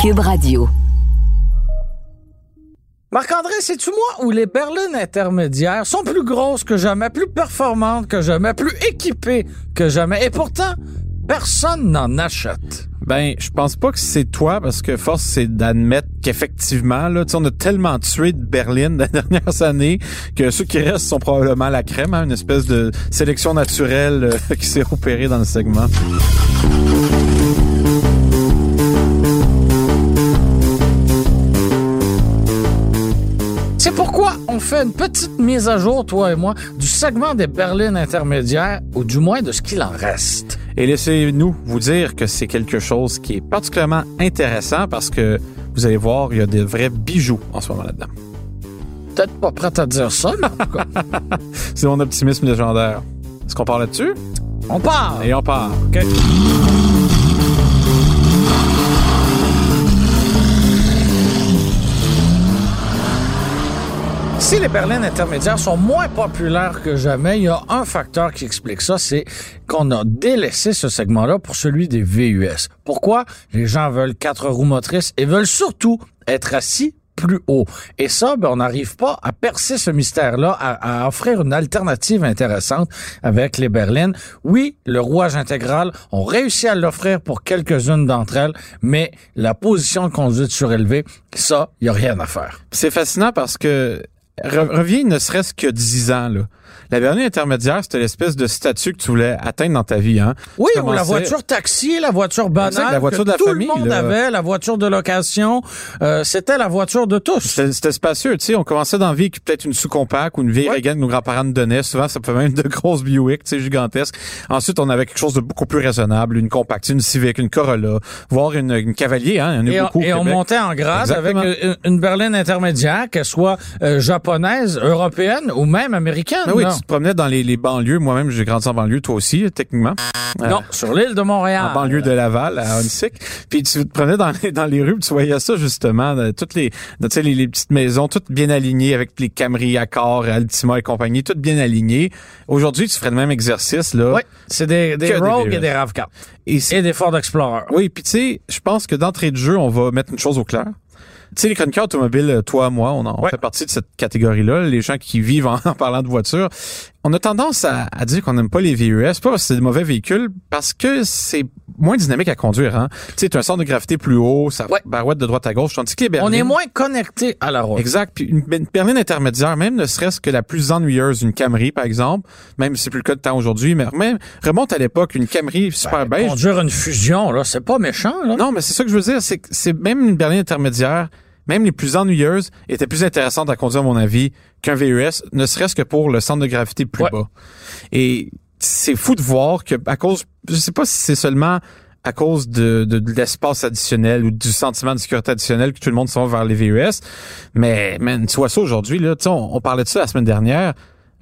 Cube Radio. Marc-André, c'est-tu moi où les berlines intermédiaires sont plus grosses que jamais, plus performantes que jamais, plus équipées que jamais, et pourtant, personne n'en achète? Ben, je pense pas que c'est toi, parce que force, c'est d'admettre qu'effectivement, là, on a tellement tué de berlines les dernières années que ceux qui restent sont probablement la crème, hein, une espèce de sélection naturelle euh, qui s'est opérée dans le segment. C'est pourquoi on fait une petite mise à jour, toi et moi, du segment des berlines intermédiaires, ou du moins de ce qu'il en reste. Et laissez-nous vous dire que c'est quelque chose qui est particulièrement intéressant parce que vous allez voir, il y a des vrais bijoux en ce moment là-dedans. Peut-être pas prêt à dire ça, mais en tout cas, C'est mon optimisme légendaire. Est-ce qu'on parle là-dessus? on part! Et on part. OK. Si les berlines intermédiaires sont moins populaires que jamais, il y a un facteur qui explique ça, c'est qu'on a délaissé ce segment-là pour celui des VUS. Pourquoi? Les gens veulent quatre roues motrices et veulent surtout être assis plus haut. Et ça, ben, on n'arrive pas à percer ce mystère-là, à, à offrir une alternative intéressante avec les berlines. Oui, le rouage intégral, on réussit à l'offrir pour quelques-unes d'entre elles, mais la position de conduite surélevée, ça, il y a rien à faire. C'est fascinant parce que reviens ne serait-ce que 10 ans, là. La berline intermédiaire, c'était l'espèce de statut que tu voulais atteindre dans ta vie, hein. Oui, ou la voiture taxi, la voiture banale, la voiture que de la tout famille, le monde là. avait, la voiture de location, euh, c'était la voiture de tous. C'était spacieux, tu sais. On commençait dans la vie peut-être une sous-compacte ou une vieille Ouais. Reagan que nos grands-parents nous donnaient. Souvent, ça pouvait même être de grosses Buick, tu sais, gigantesques. Ensuite, on avait quelque chose de beaucoup plus raisonnable, une compacte, une Civic, une Corolla, voire une, une Cavalier, hein. Il y en a Et, on, au montait en grade Exactement. avec une, une berline intermédiaire, qu'elle soit euh, japonaise, européenne ou même américaine. Ben oui, non? Tu te promenais dans les, les banlieues. Moi-même, j'ai grandi en banlieue, toi aussi, techniquement. Euh, Non, sur l'île de Montréal. en banlieue de Laval, à Onsic. Puis tu te prenais dans les, dans les rues, tu voyais ça justement, toutes les, sais, les, les petites maisons, toutes bien alignées avec les Camry, Accor, Altima et compagnie, toutes bien alignées. Aujourd'hui, tu ferais le même exercice là. Oui, c'est des, des Rogue et des RAV4. Et c'est- Et des Ford Explorer. oui, puis tu sais, je pense que d'entrée de jeu, on va mettre une chose au clair. Tu sais, les chroniqueurs automobiles, euh, toi, moi, on, en, Ouais. fait partie de cette catégorie-là, les gens qui vivent en, en parlant de voiture. On a tendance à, à dire qu'on n'aime pas les VUS, pas parce que c'est des mauvais véhicules, parce que c'est moins dynamique à conduire. Hein. Tu sais, un centre de gravité plus haut, ça Ouais. barouette de droite à gauche, tandis que les On berlines... est moins connecté à la route. Exact. Puis une, une berline intermédiaire, même ne serait-ce que la plus ennuyeuse, une Camry, par exemple, même si c'est plus le cas de temps aujourd'hui, mais même remonte à l'époque, une Camry super beige, Ben, Conduire une fusion, là, c'est pas méchant, là. non, mais c'est ça que je veux dire, c'est que c'est même une berline intermédiaire, même les plus ennuyeuses, étaient plus intéressantes à conduire, à mon avis, qu'un VUS, ne serait-ce que pour le centre de gravité plus Ouais. bas. Et c'est fou de voir que à cause, je sais pas si c'est seulement à cause de, de, de l'espace additionnel ou du sentiment de sécurité additionnel que tout le monde s'en va vers les VUS, mais man, tu vois ça aujourd'hui là, on, on parlait de ça la semaine dernière.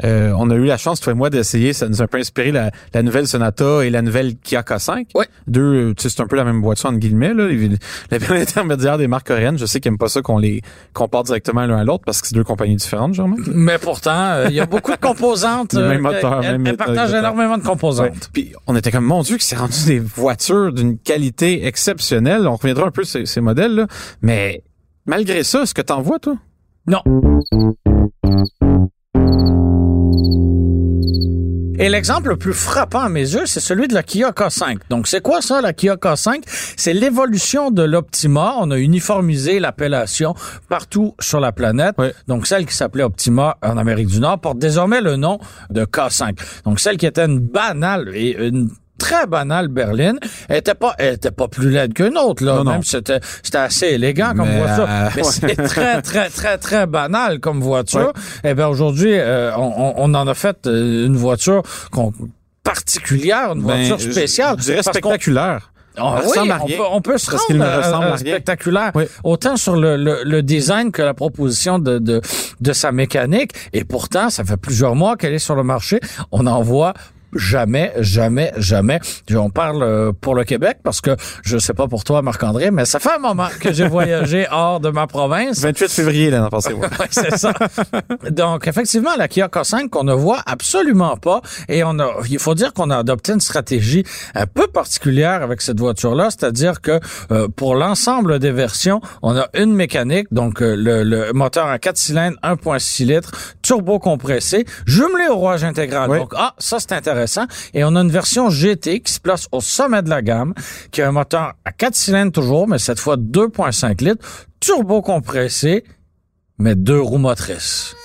Euh, on a eu la chance, toi et moi, d'essayer. Ça nous a un peu inspiré la, la nouvelle Sonata et la nouvelle Kia K5. Ouais. Deux, euh, tu sais, c'est un peu la même voiture, entre guillemets, là. Les, la berline intermédiaire des marques coréennes. Je sais qu'ils aiment pas ça qu'on les compare directement l'un à l'autre parce que c'est deux compagnies différentes, genre. Mais pourtant, euh, il y a beaucoup de composantes. Le même euh, moteur, elles- même elles partagent énormément de composantes. Ouais. Puis on était comme, mon Dieu, que c'est rendu des voitures d'une qualité exceptionnelle. On reviendra un peu sur ces, ces modèles-là. Mais malgré ça, est-ce que t'en vois, toi? Non. Et l'exemple le plus frappant à mes yeux, c'est celui de la Kia K5. Donc, c'est quoi ça, la Kia K5? C'est l'évolution de l'Optima. On a uniformisé l'appellation partout sur la planète. Ouais. Donc, celle qui s'appelait Optima en Amérique du Nord porte désormais le nom de K5. Donc, celle qui était une banale et une très banale berline, elle était pas, elle était pas plus laide qu'une autre, là. Non, non. Même c'était, c'était assez élégant comme Mais, voiture. euh, Mais ouais. c'est très, très, très, très banal comme voiture. Eh bien, aujourd'hui, euh, on, on- on en a fait euh, une voiture qu'on particulière, une Ben, voiture spéciale. Je, je dirais spectaculaire. Ah Elle oui, on peut, on peut se rendre euh, à spectaculaire, Oui. autant sur le, le, le design que la proposition de, de, de sa mécanique. Et pourtant, ça fait plusieurs mois qu'elle est sur le marché. On en voit jamais, jamais, jamais. On parle euh, pour le Québec parce que je sais pas pour toi, Marc-André, mais ça fait un moment que j'ai voyagé hors de ma province. 28 février, l'année passée. ouais. Oui, c'est ça. Donc, effectivement, la Kia K5 qu'on ne voit absolument pas. Et on a, il faut dire qu'on a adopté une stratégie un peu particulière avec cette voiture-là, c'est-à-dire que euh, pour l'ensemble des versions, on a une mécanique, donc euh, le, le moteur à 4 cylindres, 1.6 litres, turbo compressé, jumelé au rouage intégral. Oui. Donc, ah, ça c'est intéressant. Et on a une version GT qui se place au sommet de la gamme, qui a un moteur à 4 cylindres toujours, mais cette fois 2.5 litres, turbo compressé, mais deux roues motrices.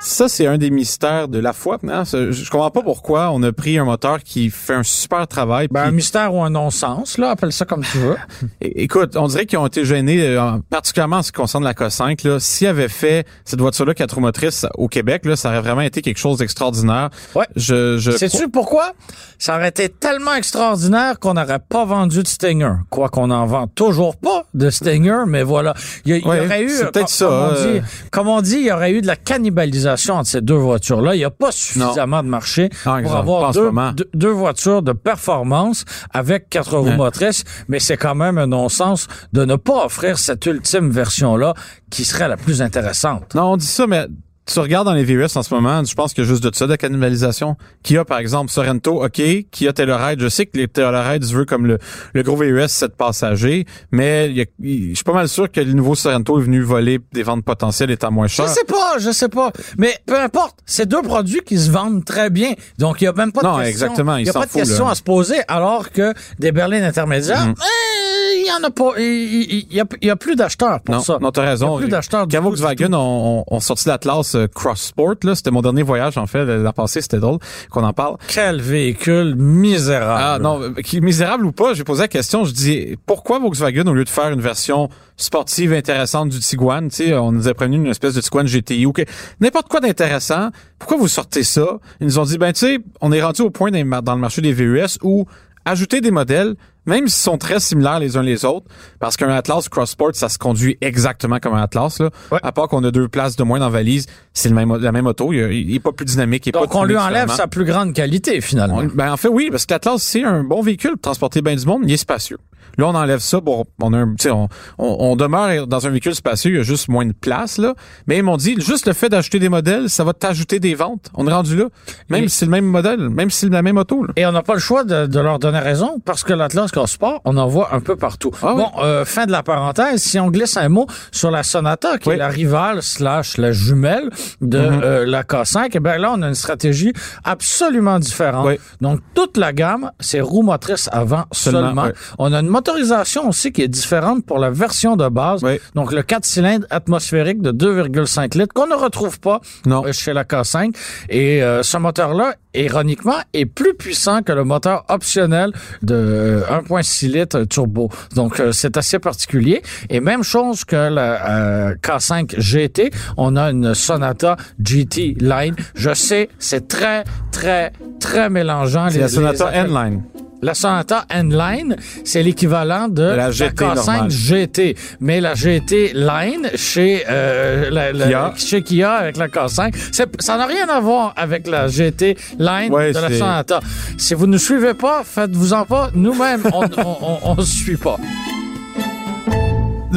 Ça, c'est un des mystères de la foi. Hein? Je comprends pas pourquoi on a pris un moteur qui fait un super travail. Ben, un mystère ou un non-sens, là, appelle ça comme tu veux. Écoute, on dirait qu'ils ont été gênés, euh, particulièrement en ce qui concerne la K5. Là. S'ils avaient fait cette voiture-là quatre motrices au Québec, là, ça aurait vraiment été quelque chose d'extraordinaire. Ouais. Je, je Sais-tu pourquoi? Ça aurait été tellement extraordinaire qu'on n'aurait pas vendu de Stinger. Quoi qu'on en vend toujours pas de Stinger, mais voilà. Il y, il y Ouais, aurait eu, c'est euh, peut-être com- ça, Comme on, euh. dit, comme on dit, il y aurait eu de la cannibalisation entre ces deux voitures-là. Il n'y a pas suffisamment de marché Non, pour avoir deux, moment. deux, deux voitures de performance avec quatre roues motrices, mais c'est quand même un non-sens de ne pas offrir cette ultime version-là qui serait la plus intéressante. Non, on dit ça, mais tu regardes dans les VUS en ce moment, je pense y a juste de ça, de la cannibalisation. Qui a, par exemple, Sorrento, OK. Qui a Telluride, je sais que les Telluride se veut comme le, le gros VUS 7 passagers, mais il y a- il- je suis pas mal sûr que le nouveau Sorrento est venu voler des ventes potentielles étant moins Je cher. sais pas, je sais pas. Mais peu importe, c'est deux produits qui se vendent très bien. Donc, il y a même pas de Non, question. exactement, il y a pas de fout, question là. à se poser, alors que des berlines intermédiaires, eh, il y en a pas. Il y a, il y a plus d'acheteurs pour Non, ça. non, t'as raison. Il y a plus d'acheteurs Volkswagen ont, ont sorti l'Atlas Cross Sport, là, c'était mon dernier voyage, en fait, l'an passé, c'était drôle qu'on en parle. Quel véhicule misérable. Ah non, qui misérable ou pas, j'ai posé la question, je dis pourquoi Volkswagen au lieu de faire une version sportive intéressante du Tiguan, tu sais, on nous a prévenu une espèce de Tiguan GTI ou n'importe quoi d'intéressant, pourquoi vous sortez ça? Ils nous ont dit ben tu sais, on est rendu au point dans le marché des VUS où ajouter des modèles même s'ils sont très similaires les uns les autres, parce qu'un Atlas Cross Sport, ça se conduit exactement comme un Atlas, là. Ouais. À part qu'on a deux places de moins dans la valise, c'est même, la même auto. Il, il est pas plus dynamique. il est Donc, pas on lui enlève sa plus grande qualité, finalement. On- ben, en fait, oui, parce que l'Atlas, c'est un bon véhicule pour transporter bien du monde, il est spacieux. Là, on enlève ça, bon, on a un, tu sais, on, on, on demeure dans un véhicule spacieux, il y a juste moins de place, là. Mais ils m'ont dit, juste le fait d'acheter des modèles, ça va t'ajouter des ventes. On est rendu là. Même Et- si c'est le même modèle, même si c'est la même auto, là. Et on n'a pas le choix de, de leur donner raison parce que l'Atlas Sport, on en voit un peu partout. Ah oui. bon, euh, fin de la parenthèse, si on glisse un mot sur la Sonata, qui Oui. est la rivale slash la jumelle de Mhm. euh, la K5, eh bien là, on a une stratégie absolument différente. Oui. Donc, toute la gamme, c'est roue motrice avant seulement. On a une motorisation aussi qui est différente pour la version de base. Oui. Donc, le 4 cylindres atmosphérique de 2,5 litres qu'on ne retrouve pas Non. euh, chez la K5. Et euh, ce moteur-là, ironiquement, est plus puissant que le moteur optionnel de euh, 1.6 litres turbo. Donc, euh, c'est assez particulier. Et même chose que la euh, K5 GT, on a une Sonata GT Line. Je sais, c'est très, très, très mélangeant. C'est la Sonata. N-Line. La Sonata N-Line, c'est l'équivalent de, la GT K5 normale. GT. Mais la GT Line chez, euh, la, la- Kia. chez Kia avec la K5, c'est- ça n'a rien à voir avec la GT Line Ouais, de la Sonata. Si vous ne suivez pas, faites-vous-en pas. Nous-mêmes, on on suit pas.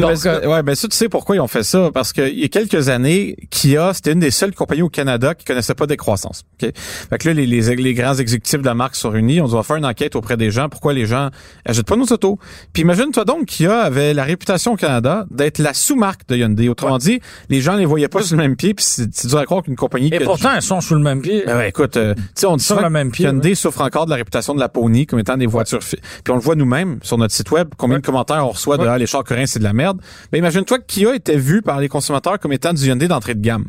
Ben, Donc, c'est- euh, ouais, ben ça, tu sais pourquoi ils ont fait ça? Parce qu'il y a quelques années, Kia, c'était une des seules compagnies au Canada qui connaissait pas décroissance. ok? Fait que là, les, les, les grands exécutifs de la marque sont réunis. On doit faire une enquête auprès des gens. Pourquoi les gens achètent pas nos autos? Puis imagine-toi donc, Kia avait la réputation au Canada d'être la sous-marque de Hyundai. Autrement dit, les gens les voyaient pas sur le même pied. Puis c'est dur à croire qu'une compagnie... et que- pourtant, elles sont sous le même pied. ben ouais, écoute, euh, tu sais, on dit Sur le même pied, Hyundai souffre encore de la réputation de la Pony comme étant des voitures. Puis on le voit nous-mêmes sur notre site web, combien de commentaires on reçoit de ah, les chars coréens, c'est de la merde. Ben imagine-toi que Kia était vu par les consommateurs comme étant du Hyundai d'entrée de gamme.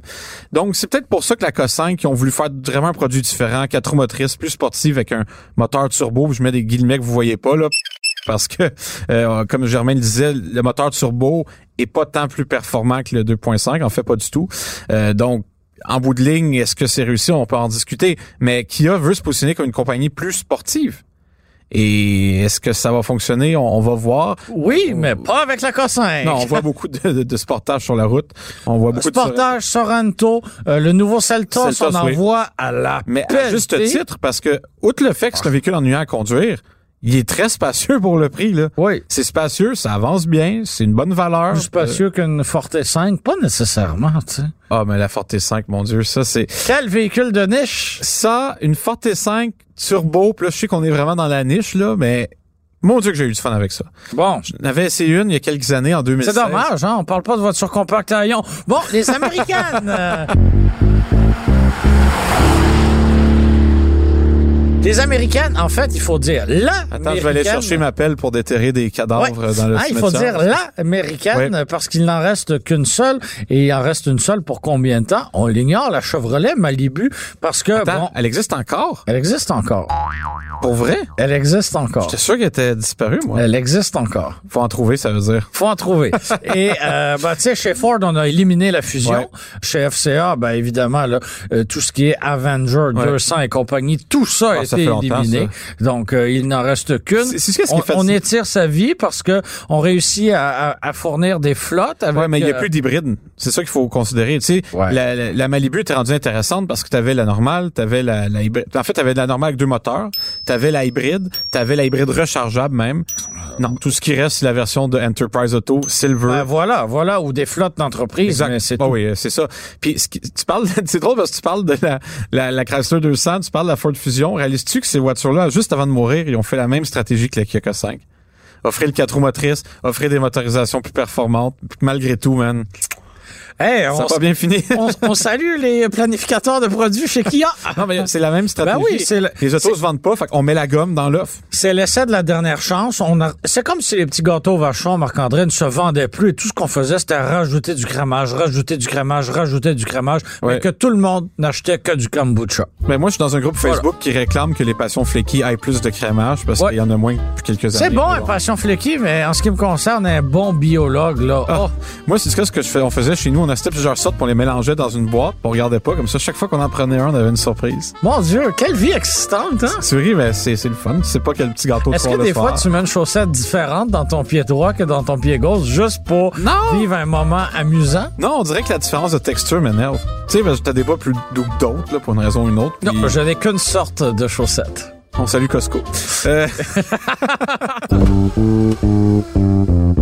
Donc c'est peut-être pour ça que la K5 qui ont voulu faire vraiment un produit différent, quatre motrices, plus sportive avec un moteur turbo. Je mets des guillemets que vous voyez pas là. Parce que, euh, comme Germain le disait, le moteur turbo est pas tant plus performant que le 2.5, en fait pas du tout. Euh, donc, en bout de ligne, est-ce que c'est réussi? On peut en discuter. Mais Kia veut se positionner comme une compagnie plus sportive. Et est-ce que ça va fonctionner? On, on va voir. Oui, mais pas avec la K5. Non, on voit beaucoup de, de, de sportage sur la route. On voit beaucoup de Sportage, Sorento, euh, le nouveau Seltos, on oui. envoie à la Mais à juste titre, parce que, outre le fait que c'est un véhicule ennuyant à conduire, il est très spacieux pour le prix, là. Oui. C'est spacieux, ça avance bien, c'est une bonne valeur. Plus spacieux qu'une Forte 5, pas nécessairement, tu sais. Ah, mais la Forte 5, mon Dieu, ça, c'est... Quel véhicule de niche? Ça, une Forte 5 turbo, puis là, je sais qu'on est vraiment dans la niche, là, mais mon Dieu que j'ai eu du fun avec ça. Bon, J'en avais essayé une il y a quelques années, en 2016. c'est dommage, hein? On parle pas de voiture compacte à ion. Bon, les Américaines! Les Américaines, en fait, il faut dire la Attends, je vais aller chercher ma pelle pour déterrer des cadavres Ouais. dans le Ah, il faut dire la américaine parce qu'il n'en reste qu'une seule et il en reste une seule pour combien de temps? On l'ignore, la Chevrolet Malibu parce que Attends, bon, elle existe encore? elle existe encore. Pour vrai? Elle existe encore. J'étais sûr qu'elle était disparue, moi. Elle existe encore. Faut en trouver, ça veut dire. Faut en trouver. Et euh, ben, tu sais, chez Ford, on a éliminé la fusion. Ouais. Chez FCA, ben évidemment, là, euh, tout ce qui est Avenger, Ouais. 200 et compagnie, tout ça a Ça fait éliminé. Donc, euh, il n'en reste qu'une. C'est- c'est ce qui est on, on étire sa vie parce que on réussit à, à- à fournir des flottes avec. Ouais, mais il y a euh, plus d'hybride. C'est ça qu'il faut considérer. Tu sais, Ouais. la, la, la Malibu était rendue intéressante parce que tu avais la normale, tu avais la, la hybride. En fait, tu avais la normale avec deux moteurs, tu avais la hybride, tu avais la hybride rechargeable même. Non, tout ce qui reste, c'est la version de Enterprise Auto Silver. ben, voilà, voilà, ou des flottes d'entreprise. mais c'est Ah oui, c'est ça. Puis ce qui- tu parles, c'est drôle parce que tu parles de la, la, la Chrysler 200, tu parles de la Ford Fusion. Réalises-tu que ces voitures-là, juste avant de mourir, ils ont fait la même stratégie que la Kia 5 Offrir le 4 roues motrices, offrir des motorisations plus performantes. Malgré tout, man, Hey, on, bien fini. on, on salue les planificateurs de produits chez Kia. non, mais c'est la même stratégie. Ben oui, le- les autos se vendent pas, fait qu'on met la gomme dans l'offre. C'est l'essai de la dernière chance. On c'est comme si les petits gâteaux vachons, Marc-André, ne se vendaient plus et tout ce qu'on faisait, c'était rajouter du crémage, rajouter du crémage, rajouter du crémage, Ouais. mais que tout le monde n'achetait que du kombucha. Mais moi, je suis dans un groupe Voilà. Facebook qui réclame que les passions flaky aient plus de crémage parce Ouais. qu'il y en a moins depuis quelques années. C'est bon, un passion fléquille, mais en ce qui me concerne, un bon biologue, là. Ah. oh, Moi, c'est ce que je fais, on faisait chez nous. On achetait plusieurs sortes, on les mélangeait dans une boîte, on regardait pas. Comme ça, chaque fois qu'on en prenait un, on avait une surprise. mon Dieu, quelle vie existante, hein? Tu ris, mais c'est c'est le fun. Tu sais pas quel petit gâteau tu Est-ce que des fois, tu mets une chaussette différente dans ton pied droit que dans ton pied gauche juste pour Non! vivre un moment amusant? Non, on dirait que la différence de texture m'énerve. Tu sais, que t'as des pas plus doux que d'autres, pour une raison ou une autre. Non, puis je n'ai qu'une sorte de chaussette. On salue Costco. Euh,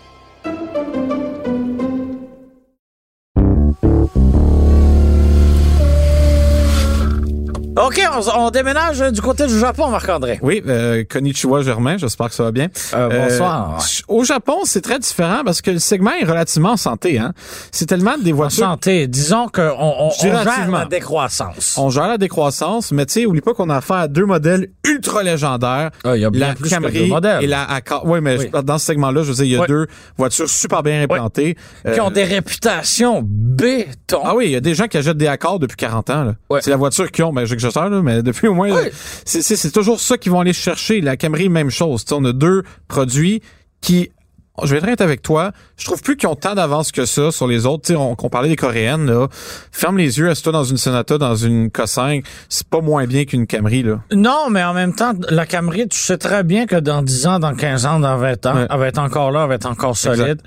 OK, on, on déménage du côté du Japon, Marc-André. oui, euh, Konnichiwa Germain, j'espère que ça va bien. Euh, bonsoir. Euh, au Japon, c'est très différent parce que le segment est relativement en santé. Hein. C'est tellement des En voitures... santé, disons qu'on on, Je gère la décroissance. On gère la décroissance, mais tu sais, oublie pas qu'on a affaire à deux modèles ultra légendaires. Ah, il y a bien la plus que Camry deux modèles. et la Accord. Oui, mais Oui. je- dans ce segment-là, je veux dire, il y a deux voitures super bien implantées. Qui Euh, ont des réputations béton. Ah oui, il y a des gens qui achètent des Accords depuis 40 ans. C'est la voiture qu'ils ont, ben là, mais depuis au moins... C'est, toujours ça qu'ils vont aller chercher. La Camry, même chose. On a deux produits qui... Je vais être honnête avec toi, je trouve plus qu'ils ont tant d'avance que ça sur les autres. Tu sais, on, qu'on parlait des Coréennes, là. Ferme les yeux, assieds-toi dans une Sonata, dans une K5. C'est pas moins bien qu'une Camry, là. Non, mais en même temps, la Camry, tu sais très bien que dans 10 ans, dans 15 ans, dans 20 ans, Ouais. elle va être encore là, elle va être encore solide.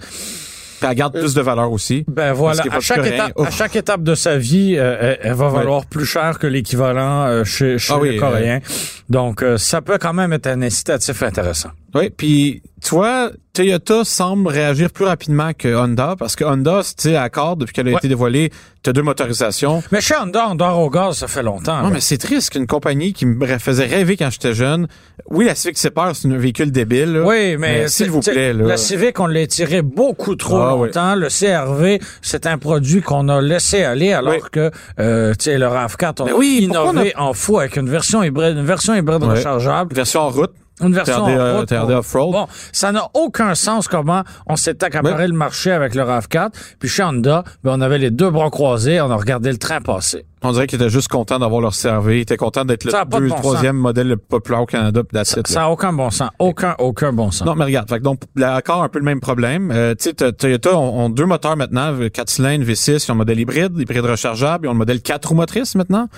Elle garde plus de valeur aussi. Ben voilà, à chaque, étape, à chaque étape de sa vie, euh, elle, elle va valoir plus cher que l'équivalent euh, chez, chez Ah oui, les Coréens. Donc, euh, ça peut quand même être un incitatif intéressant. Oui, puis tu vois, Toyota semble réagir plus rapidement que Honda parce que Honda, tu sais, Accord, depuis qu'elle a Ouais. été dévoilée, tu as deux motorisations. Mais chez Honda, on dort au gaz, ça fait longtemps. Non, mais c'est triste qu'une compagnie qui me faisait rêver quand j'étais jeune. Oui, la Civic Separ, c'est un véhicule débile. là. Oui, mais, s'il vous plaît, là. La Civic, on l'a tiré beaucoup trop Ah, oui. longtemps. Le CRV, c'est un produit qu'on a laissé aller alors Oui. que, euh, tu sais, le RAV4, on Mais a oui, innové en fou avec une version hybride, une version hybride rechargeable. Version en route. Une version TRD, off-road. TRD off-road. Bon, ça n'a aucun sens comment on s'est accaparé le marché avec le RAV4. Puis chez Honda, ben, on avait les deux bras croisés, on a regardé le train passer. On dirait qu'ils étaient juste contents d'avoir leur servi. Ils étaient contents d'être le deux- bon troisième modèle le plus populaire au Canada. Ça n'a aucun bon sens. Aucun, aucun bon sens. Non, mais regarde, fait que donc là, encore un peu le même problème. Euh, tu sais, Toyota ont, ont deux moteurs maintenant, 4 cylindres V6, ils ont le modèle hybride, hybride rechargeable, ils ont le modèle 4 roues motrices maintenant.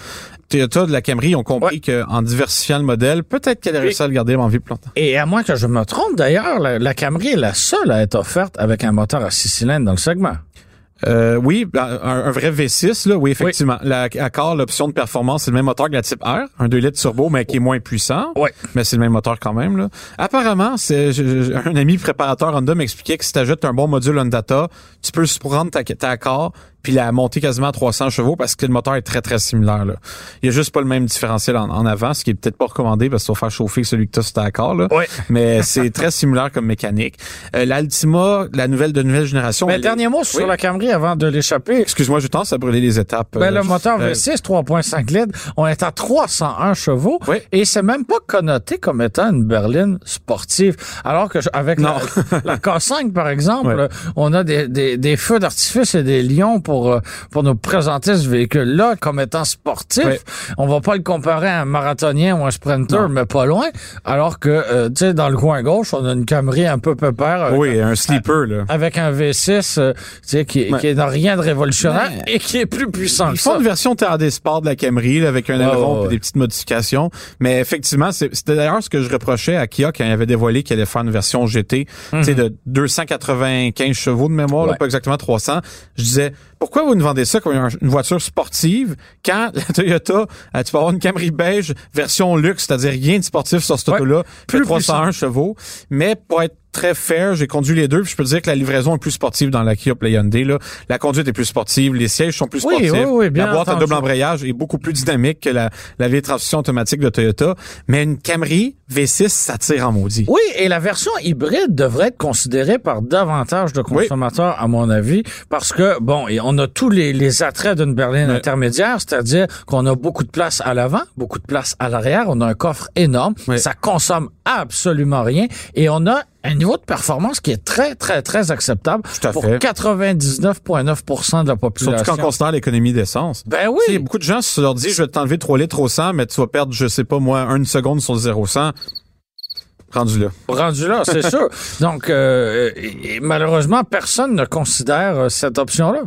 Toyota de la Camry ont compris qu'en diversifiant le modèle, peut-être qu'elle a réussi à le garder en vie plus longtemps. Et à moins que je me trompe, d'ailleurs, la, la Camry est la seule à être offerte avec un moteur à six cylindres dans le segment. Euh, oui, ben, un, un vrai V6, là, oui, effectivement. La Accord, l'option de performance, c'est le même moteur que la Type R, un 2 litres turbo, mais qui est moins puissant. Ouais. Mais c'est le même moteur quand même. Là. Apparemment, c'est un ami préparateur Honda m'expliquait que si tu ajoutes un bon module Honda, tu peux prendre ta, ta Accord puis la monter quasiment à 300 chevaux parce que le moteur est très, très similaire. Là. Il y a juste pas le même différentiel en, en avant, ce qui est peut-être pas recommandé parce ça va faire chauffer celui que tu as sur ta. Là. Ouais. Mais c'est très similaire comme mécanique. Euh, L'Altima, la nouvelle de nouvelle génération... Mais le dernier mot Oui. sur la Camry avant de l'échapper. Excuse-moi, je tendance à brûler les étapes. Ben, Euh, le moteur euh, V6 3.5 litres, on est à 301 chevaux Oui. et c'est même pas connoté comme étant une berline sportive. Alors que je- avec Non. la, la K5 par exemple, on a des, des, des feux d'artifice et des lions pour euh, pour nous présenter ce véhicule-là comme étant sportif. Oui. On va pas le comparer à un marathonien ou un sprinter, Non. mais pas loin. Alors que euh, tu sais dans le coin gauche, on a une Camry un peu pépère. avec Oui, un sleeper, là. avec un V6 euh, tu sais, qui, Ouais. qui n'a rien de révolutionnaire Mais- et qui est plus puissant Ils que font ça. une version TRD Sport de la Camry là, avec un aileron ouais, et des petites modifications. Mais effectivement, c'est- c'était d'ailleurs ce que je reprochais à Kia quand il avait dévoilé qu'il allait faire une version GT, tu sais, de 295 chevaux de mémoire, là, pas exactement 300. Je disais, pourquoi vous nous vendez ça comme un- une voiture sportive quand la Toyota, euh, tu peux avoir une Camry beige version luxe, c'est-à-dire rien de sportif sur cette Ouais. auto-là, Plus plus 301 chevaux. Mais pour être très fair, j'ai conduit les deux, puis je peux te dire que la livraison est plus sportive dans la Kia Play Hyundai. Là. La conduite est plus sportive, les sièges sont plus Oui, sportifs, oui, oui, bien la boîte à entendu. double embrayage est beaucoup plus dynamique que la, la vieille transmission automatique de Toyota. Mais une Camry V6, ça tire en maudit. Oui, et la version hybride devrait être considérée par davantage de consommateurs, à mon avis, parce que, bon, et on a tous les, les attraits d'une berline intermédiaire, c'est-à-dire qu'on a beaucoup de place à l'avant, beaucoup de place à l'arrière, on a un coffre énorme, ça consomme absolument rien, et on a un niveau de performance qui est très, très, très acceptable Tout à pour fait. 99,9% de la population. Surtout quand on considère l'économie d'essence. Ben Tu sais, oui, beaucoup de gens se leur dit, je vais t'enlever 3 litres au 100, mais tu vas perdre, je sais pas moi, une seconde sur le 0-100. Rendu là. rendu là, c'est sûr. Donc, euh, et- et malheureusement, personne ne considère euh, cette option-là.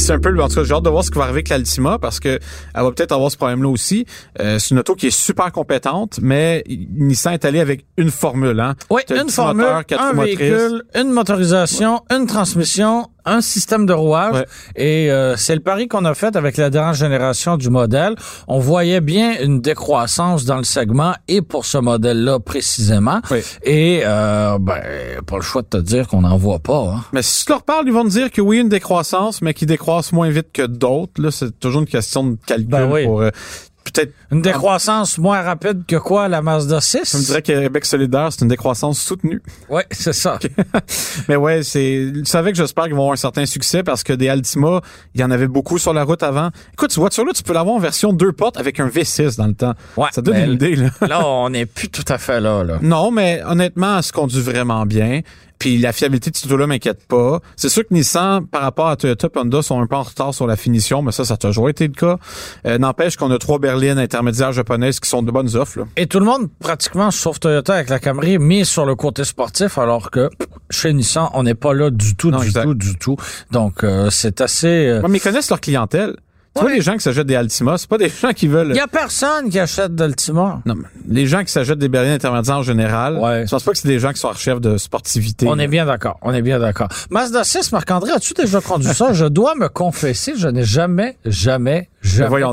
C'est un peu, en tout cas, j'ai hâte de voir ce qui va arriver avec l'Altima parce que elle va peut-être avoir ce problème-là aussi. Euh, c'est une auto qui est super compétente, mais Nissan est allé avec une formule, hein. Oui, une formule, moteur, un motrices. véhicule, une motorisation, une transmission, un système de rouage. Ouais. Et euh, c'est le pari qu'on a fait avec la dernière génération du modèle. On voyait bien une décroissance dans le segment et pour ce modèle-là précisément. Oui. Et euh, ben, pas le choix de te dire qu'on n'en voit pas. Hein. Mais si tu leur parles, ils vont te dire que oui, une décroissance, mais qui décroissent moins vite que d'autres. Là, c'est toujours une question de calcul Ben oui. pour euh, peut-être. Une décroissance moins rapide que quoi, la Mazda 6? Je me dirais que Québec solidaire, c'est une décroissance soutenue. Oui, c'est ça. Mais ouais, c'est. Tu savais que j'espère qu'ils vont avoir un certain succès parce que des Altima, il y en avait beaucoup sur la route avant. Écoute, cette voiture-là, tu peux l'avoir en version deux portes avec un V6 dans le temps. Ouais, Ça donne une idée, là. Là, on n'est plus tout à fait là. là. Non, mais honnêtement, elle se conduit vraiment bien. Puis la fiabilité de cette auto-là m'inquiète pas. C'est sûr que Nissan, par rapport à Toyota et Honda, sont un peu en retard sur la finition, mais ça, ça a toujours été le cas. Euh, N'empêche qu'on a trois berlines intermédiaires japonaises qui sont de bonnes offres. là. Et tout le monde, pratiquement, sauf Toyota avec la Camry, mise sur le côté sportif, alors que chez Nissan, on n'est pas là du tout, Non, du exact. tout, du tout. Donc, euh, c'est assez... euh, Ouais, mais ils connaissent leur clientèle. Tu vois, les gens qui s'achètent des Altima, c'est pas des gens qui veulent... Il y a personne qui achète d'Altima. Non, mais les gens qui s'achètent des berlines intermédiaires en général, Ouais. je pense pas que c'est des gens qui sont en recherche de sportivité. On est bien d'accord, on est bien d'accord. Mazda 6, Marc-André, as-tu déjà conduit ça? Je dois me confesser, je n'ai jamais, jamais,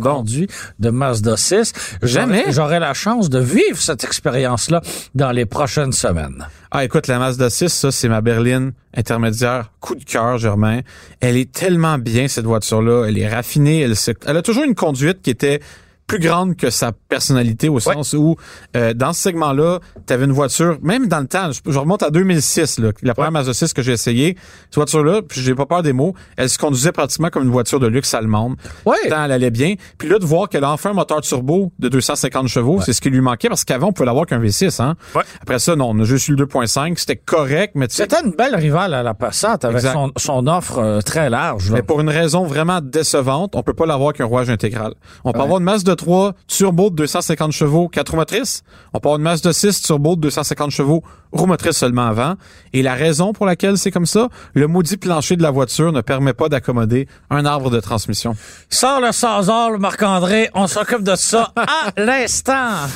donc. conduit de Mazda 6. Jamais? J'aurai- J'aurai la chance de vivre cette expérience-là dans les prochaines semaines. Ah, écoute, la Mazda 6, ça, c'est ma berline intermédiaire. Coup de cœur, Germain. Elle est tellement bien, cette voiture-là. Elle est raffinée. Elle, se- elle a toujours une conduite qui était plus grande que sa personnalité au sens où euh, dans ce segment-là, tu avais une voiture, même dans le temps, je, je remonte à 2006, là, la première Mazda 6 que j'ai essayé, cette voiture-là, puis j'ai pas peur des mots, elle se conduisait pratiquement comme une voiture de luxe allemande. Ouais. Tant elle allait bien. Puis là, de voir qu'elle a enfin un moteur turbo de 250 chevaux, c'est ce qui lui manquait parce qu'avant, on pouvait l'avoir qu'un V6. Hein? Ouais. Après ça, non, on a juste eu le 2.5. C'était correct, mais tu sais, C'était une belle rivale à la Passat avec son, son offre euh, très large. là. Mais pour une raison vraiment décevante, on peut pas l'avoir qu'un rouage intégral. On peut Ouais. avoir une masse de 3 turbo de 250 chevaux, 4 roues motrices. On avoir une masse de 6 turbo de 250 chevaux, roues motrices seulement avant. Et la raison pour laquelle c'est comme ça, le maudit plancher de la voiture ne permet pas d'accommoder un arbre de transmission. Sors le Sazor, Marc-André, on s'occupe de ça à l'instant.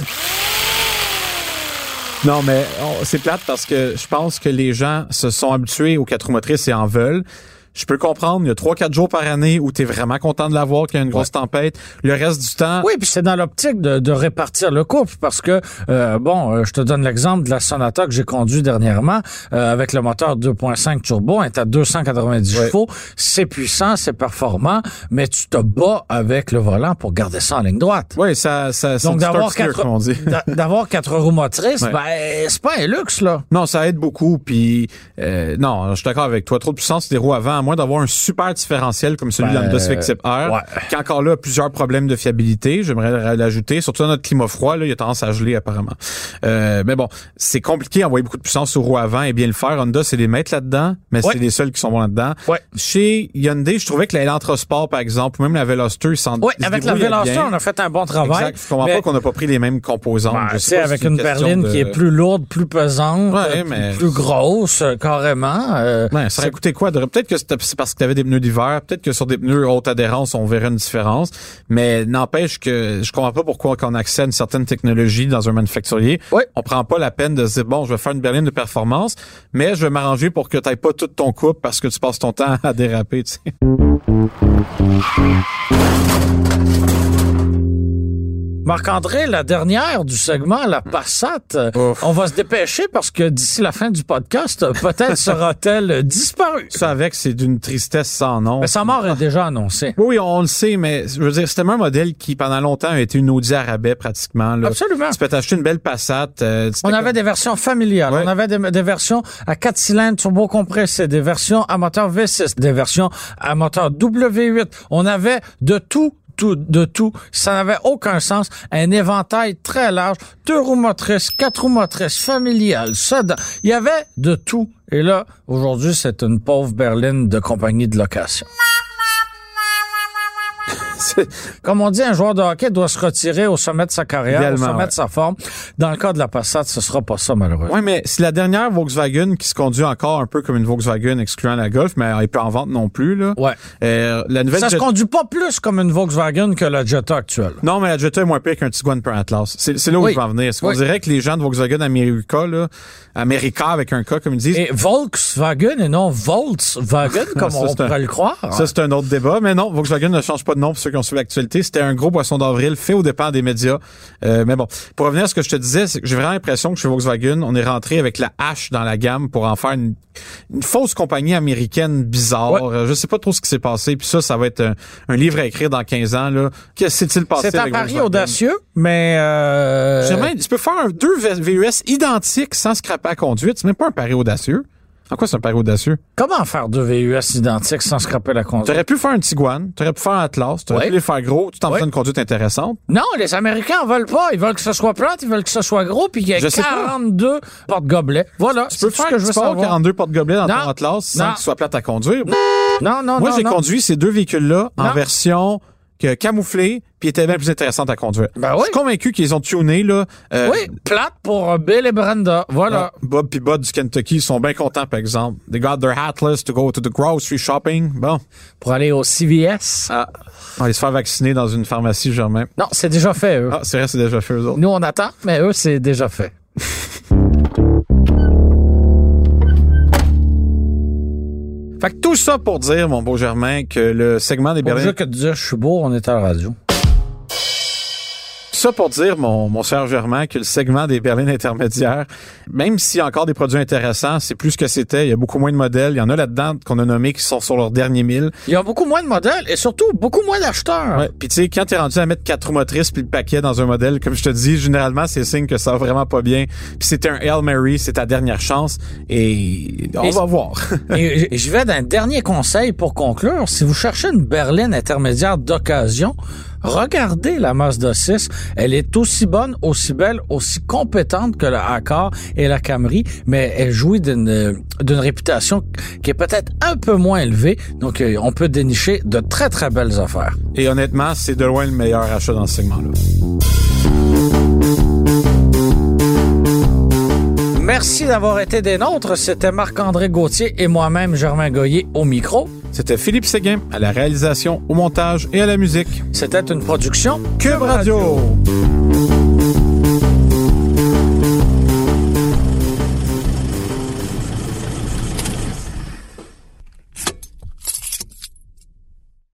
Non, mais on- c'est plate parce que je pense que les gens se sont habitués aux 4 roues motrices et en veulent. Je peux comprendre, il y a 3-4 jours par année où tu es vraiment content de l'avoir, qu'il y a une grosse tempête. Le reste du temps, Oui, puis c'est dans l'optique de, de répartir le couple parce que euh, bon, euh, je te donne l'exemple de la Sonata que j'ai conduit dernièrement euh, avec le moteur 2.5 turbo, elle est à 290 Ouais. chevaux, c'est puissant, c'est performant, mais tu te bats avec le volant pour garder ça en ligne droite. oui, ça, ça, c'est Donc un d'avoir quatre comme on dit. d'a- d'avoir quatre roues motrices, Ouais. ben c'est pas un luxe là. Non, ça aide beaucoup. Puis euh, non, je suis d'accord avec toi. Trop de puissance des roues avant, à moins d'avoir un super différentiel comme celui Ben, de la Honda Civic Type R, ouais. qui encore là a plusieurs problèmes de fiabilité. J'aimerais l'ajouter, surtout dans notre climat froid. Là, il a tendance à geler apparemment. Euh, mais bon, c'est compliqué d'envoyer beaucoup de puissance aux roues avant et bien le faire. Honda, c'est les maîtres là-dedans, mais Ouais. c'est les seuls qui sont bons là-dedans. Ouais. Chez Hyundai, je trouvais que la Elantra Sport, par exemple, ou même la Veloster, ils s'en Oui, avec la Veloster, bien. on a fait un bon travail. Exact. Je comprends mais- pas qu'on n'a pas pris les mêmes composantes. Ben, Je sais pas avec une berline de- qui est plus lourde, plus pesante, Ouais, euh, mais- plus, plus grosse, euh, carrément. euh, ça aurait coûté quoi? Peut-être que c'est parce que tu avais des pneus d'hiver, peut-être que sur des pneus haute adhérence, on verrait une différence, mais n'empêche que je comprends pas pourquoi quand on accède à une certaine technologie dans un manufacturier, Ouais. on prend pas la peine de se dire, bon, je vais faire une berline de performance, mais je vais m'arranger pour que tu pas tout ton couple parce que tu passes ton temps à déraper, tu sais. Marc-André, la dernière du segment, la Passat, Ouf. on va se dépêcher parce que d'ici la fin du podcast, peut-être sera-t-elle disparue. Ça avec, c'est d'une tristesse sans nom. Mais sa mort est déjà annoncée. Oui, oui, on le sait, mais je veux dire, c'était un modèle qui, pendant longtemps, a été une Audi à rabais pratiquement. Là. Absolument. Tu peux t'acheter une belle Passat. euh, On comme- avait des versions familiales, Ouais. on avait des, des versions à 4 cylindres turbo compressés, des versions à moteur V6, des versions à moteur W8. On avait de tout de tout. Ça n'avait aucun sens. Un éventail très large. Deux roues motrices, quatre roues motrices, familiales, sedan. Il y avait de tout. Et là, aujourd'hui, c'est une pauvre berline de compagnie de location. Comme on dit, un joueur de hockey doit se retirer au sommet de sa carrière, au sommet ouais. de sa forme. Dans le cas de la Passat, ce sera pas ça, malheureusement. Oui, mais c'est la dernière Volkswagen qui se conduit encore un peu comme une Volkswagen excluant la Golf, mais elle est pas en vente non plus. Là. Ouais. Euh, la nouvelle Ça se Jetta- conduit pas plus comme une Volkswagen que la Jetta actuelle. Non, mais la Jetta est moins pire qu'un Tiguan per Atlas. C'est là où Oui. je veux en venir. Oui. dirait que les gens de Volkswagen America, là, America avec un K, comme ils disent, Et Volkswagen et non Volkswagen, comme Ça, on un- pourrait le croire. Ça, c'est un autre débat. Mais non, Volkswagen ne change pas de nom pour ceux qui ont suivi l'actualité. C'était un gros poisson d'avril fait au départ des médias. Euh, mais bon, pour revenir à ce que je te disais, c'est que j'ai vraiment l'impression que chez Volkswagen, on est rentré avec la hache dans la gamme pour en faire une, une fausse compagnie américaine bizarre. Ouais. Euh, Je sais pas trop ce qui s'est passé. Puis ça, ça va être un, un livre à écrire dans 15 ans. là. Qu'est-ce qui s'est-il passé C'est un pari audacieux, mais euh, Germain, tu peux faire un- deux VUS identiques sans scraper à conduite. C'est même pas un pari audacieux. En quoi c'est un pari audacieux? comment faire deux VUS identiques sans scraper la conduite? T'aurais pu faire un Tiguan, t'aurais pu faire un Atlas, t'aurais Ouais. pu les faire gros, tout en Ouais. faisant une conduite intéressante. Non, les Américains en veulent pas. Ils veulent que ce soit plate, ils veulent que ce soit gros, puis qu'il y Je pas. 42 porte-gobelets. Voilà, Tu peux faire ce que je veux sport savoir. 42 porte-gobelets dans Non. ton Atlas sans Non. qu'il soit plate à conduire. Non, non, Moi, non, j'ai non. conduit ces deux véhicules-là en version que camouflée puis étaient bien plus intéressantes à conduire. Ben Je oui. suis convaincu qu'ils ont tuné là. euh, Oui, plate pour euh, Bill et Brenda. Voilà. ah, Bob puis Bud du Kentucky sont bien contents, par exemple. They got their Atlas to go to the grocery shopping. Bon, Pour aller au CVS. ah, on va aller se faire vacciner dans une pharmacie, Germain. Non, c'est déjà fait, eux. Ah, c'est vrai, c'est déjà fait eux autres. Nous, on attend, mais eux, c'est déjà fait. Fait que tout ça pour dire, mon beau Germain, que le segment des Pour berlins... dire que dire je suis beau, on est à la radio. Ça pour dire, mon, mon cher Germain, que le segment des berlines intermédiaires, même s'il y a encore des produits intéressants, c'est plus ce que c'était. Il y a beaucoup moins de modèles. Il y en a là-dedans qu'on a nommés qui sont sur leur dernier mille. Il y a beaucoup moins de modèles et surtout beaucoup moins d'acheteurs. Ouais. Puis tu sais, quand t'es rendu à mettre quatre roues motrices puis le paquet dans un modèle, comme je te dis, généralement c'est signe que ça va vraiment pas bien. Puis c'est un Hail Mary, c'est ta dernière chance et on Et- va voir. Et je vais d'un dernier conseil pour conclure. Si vous cherchez une berline intermédiaire d'occasion, regardez la Mazda 6. Elle est aussi bonne, aussi belle, aussi compétente que la Accord et la Camry, mais elle jouit d'une euh, d'une réputation qui est peut-être un peu moins élevée. Donc, euh, on peut dénicher de très, très belles affaires. et honnêtement, c'est de loin le meilleur achat dans ce segment-là. Merci d'avoir été des nôtres. C'était Marc-André Gauthier et moi-même, Germain Goyer, au micro. C'était Philippe Séguin à la réalisation, au montage et à la musique. C'était une production Cube Radio.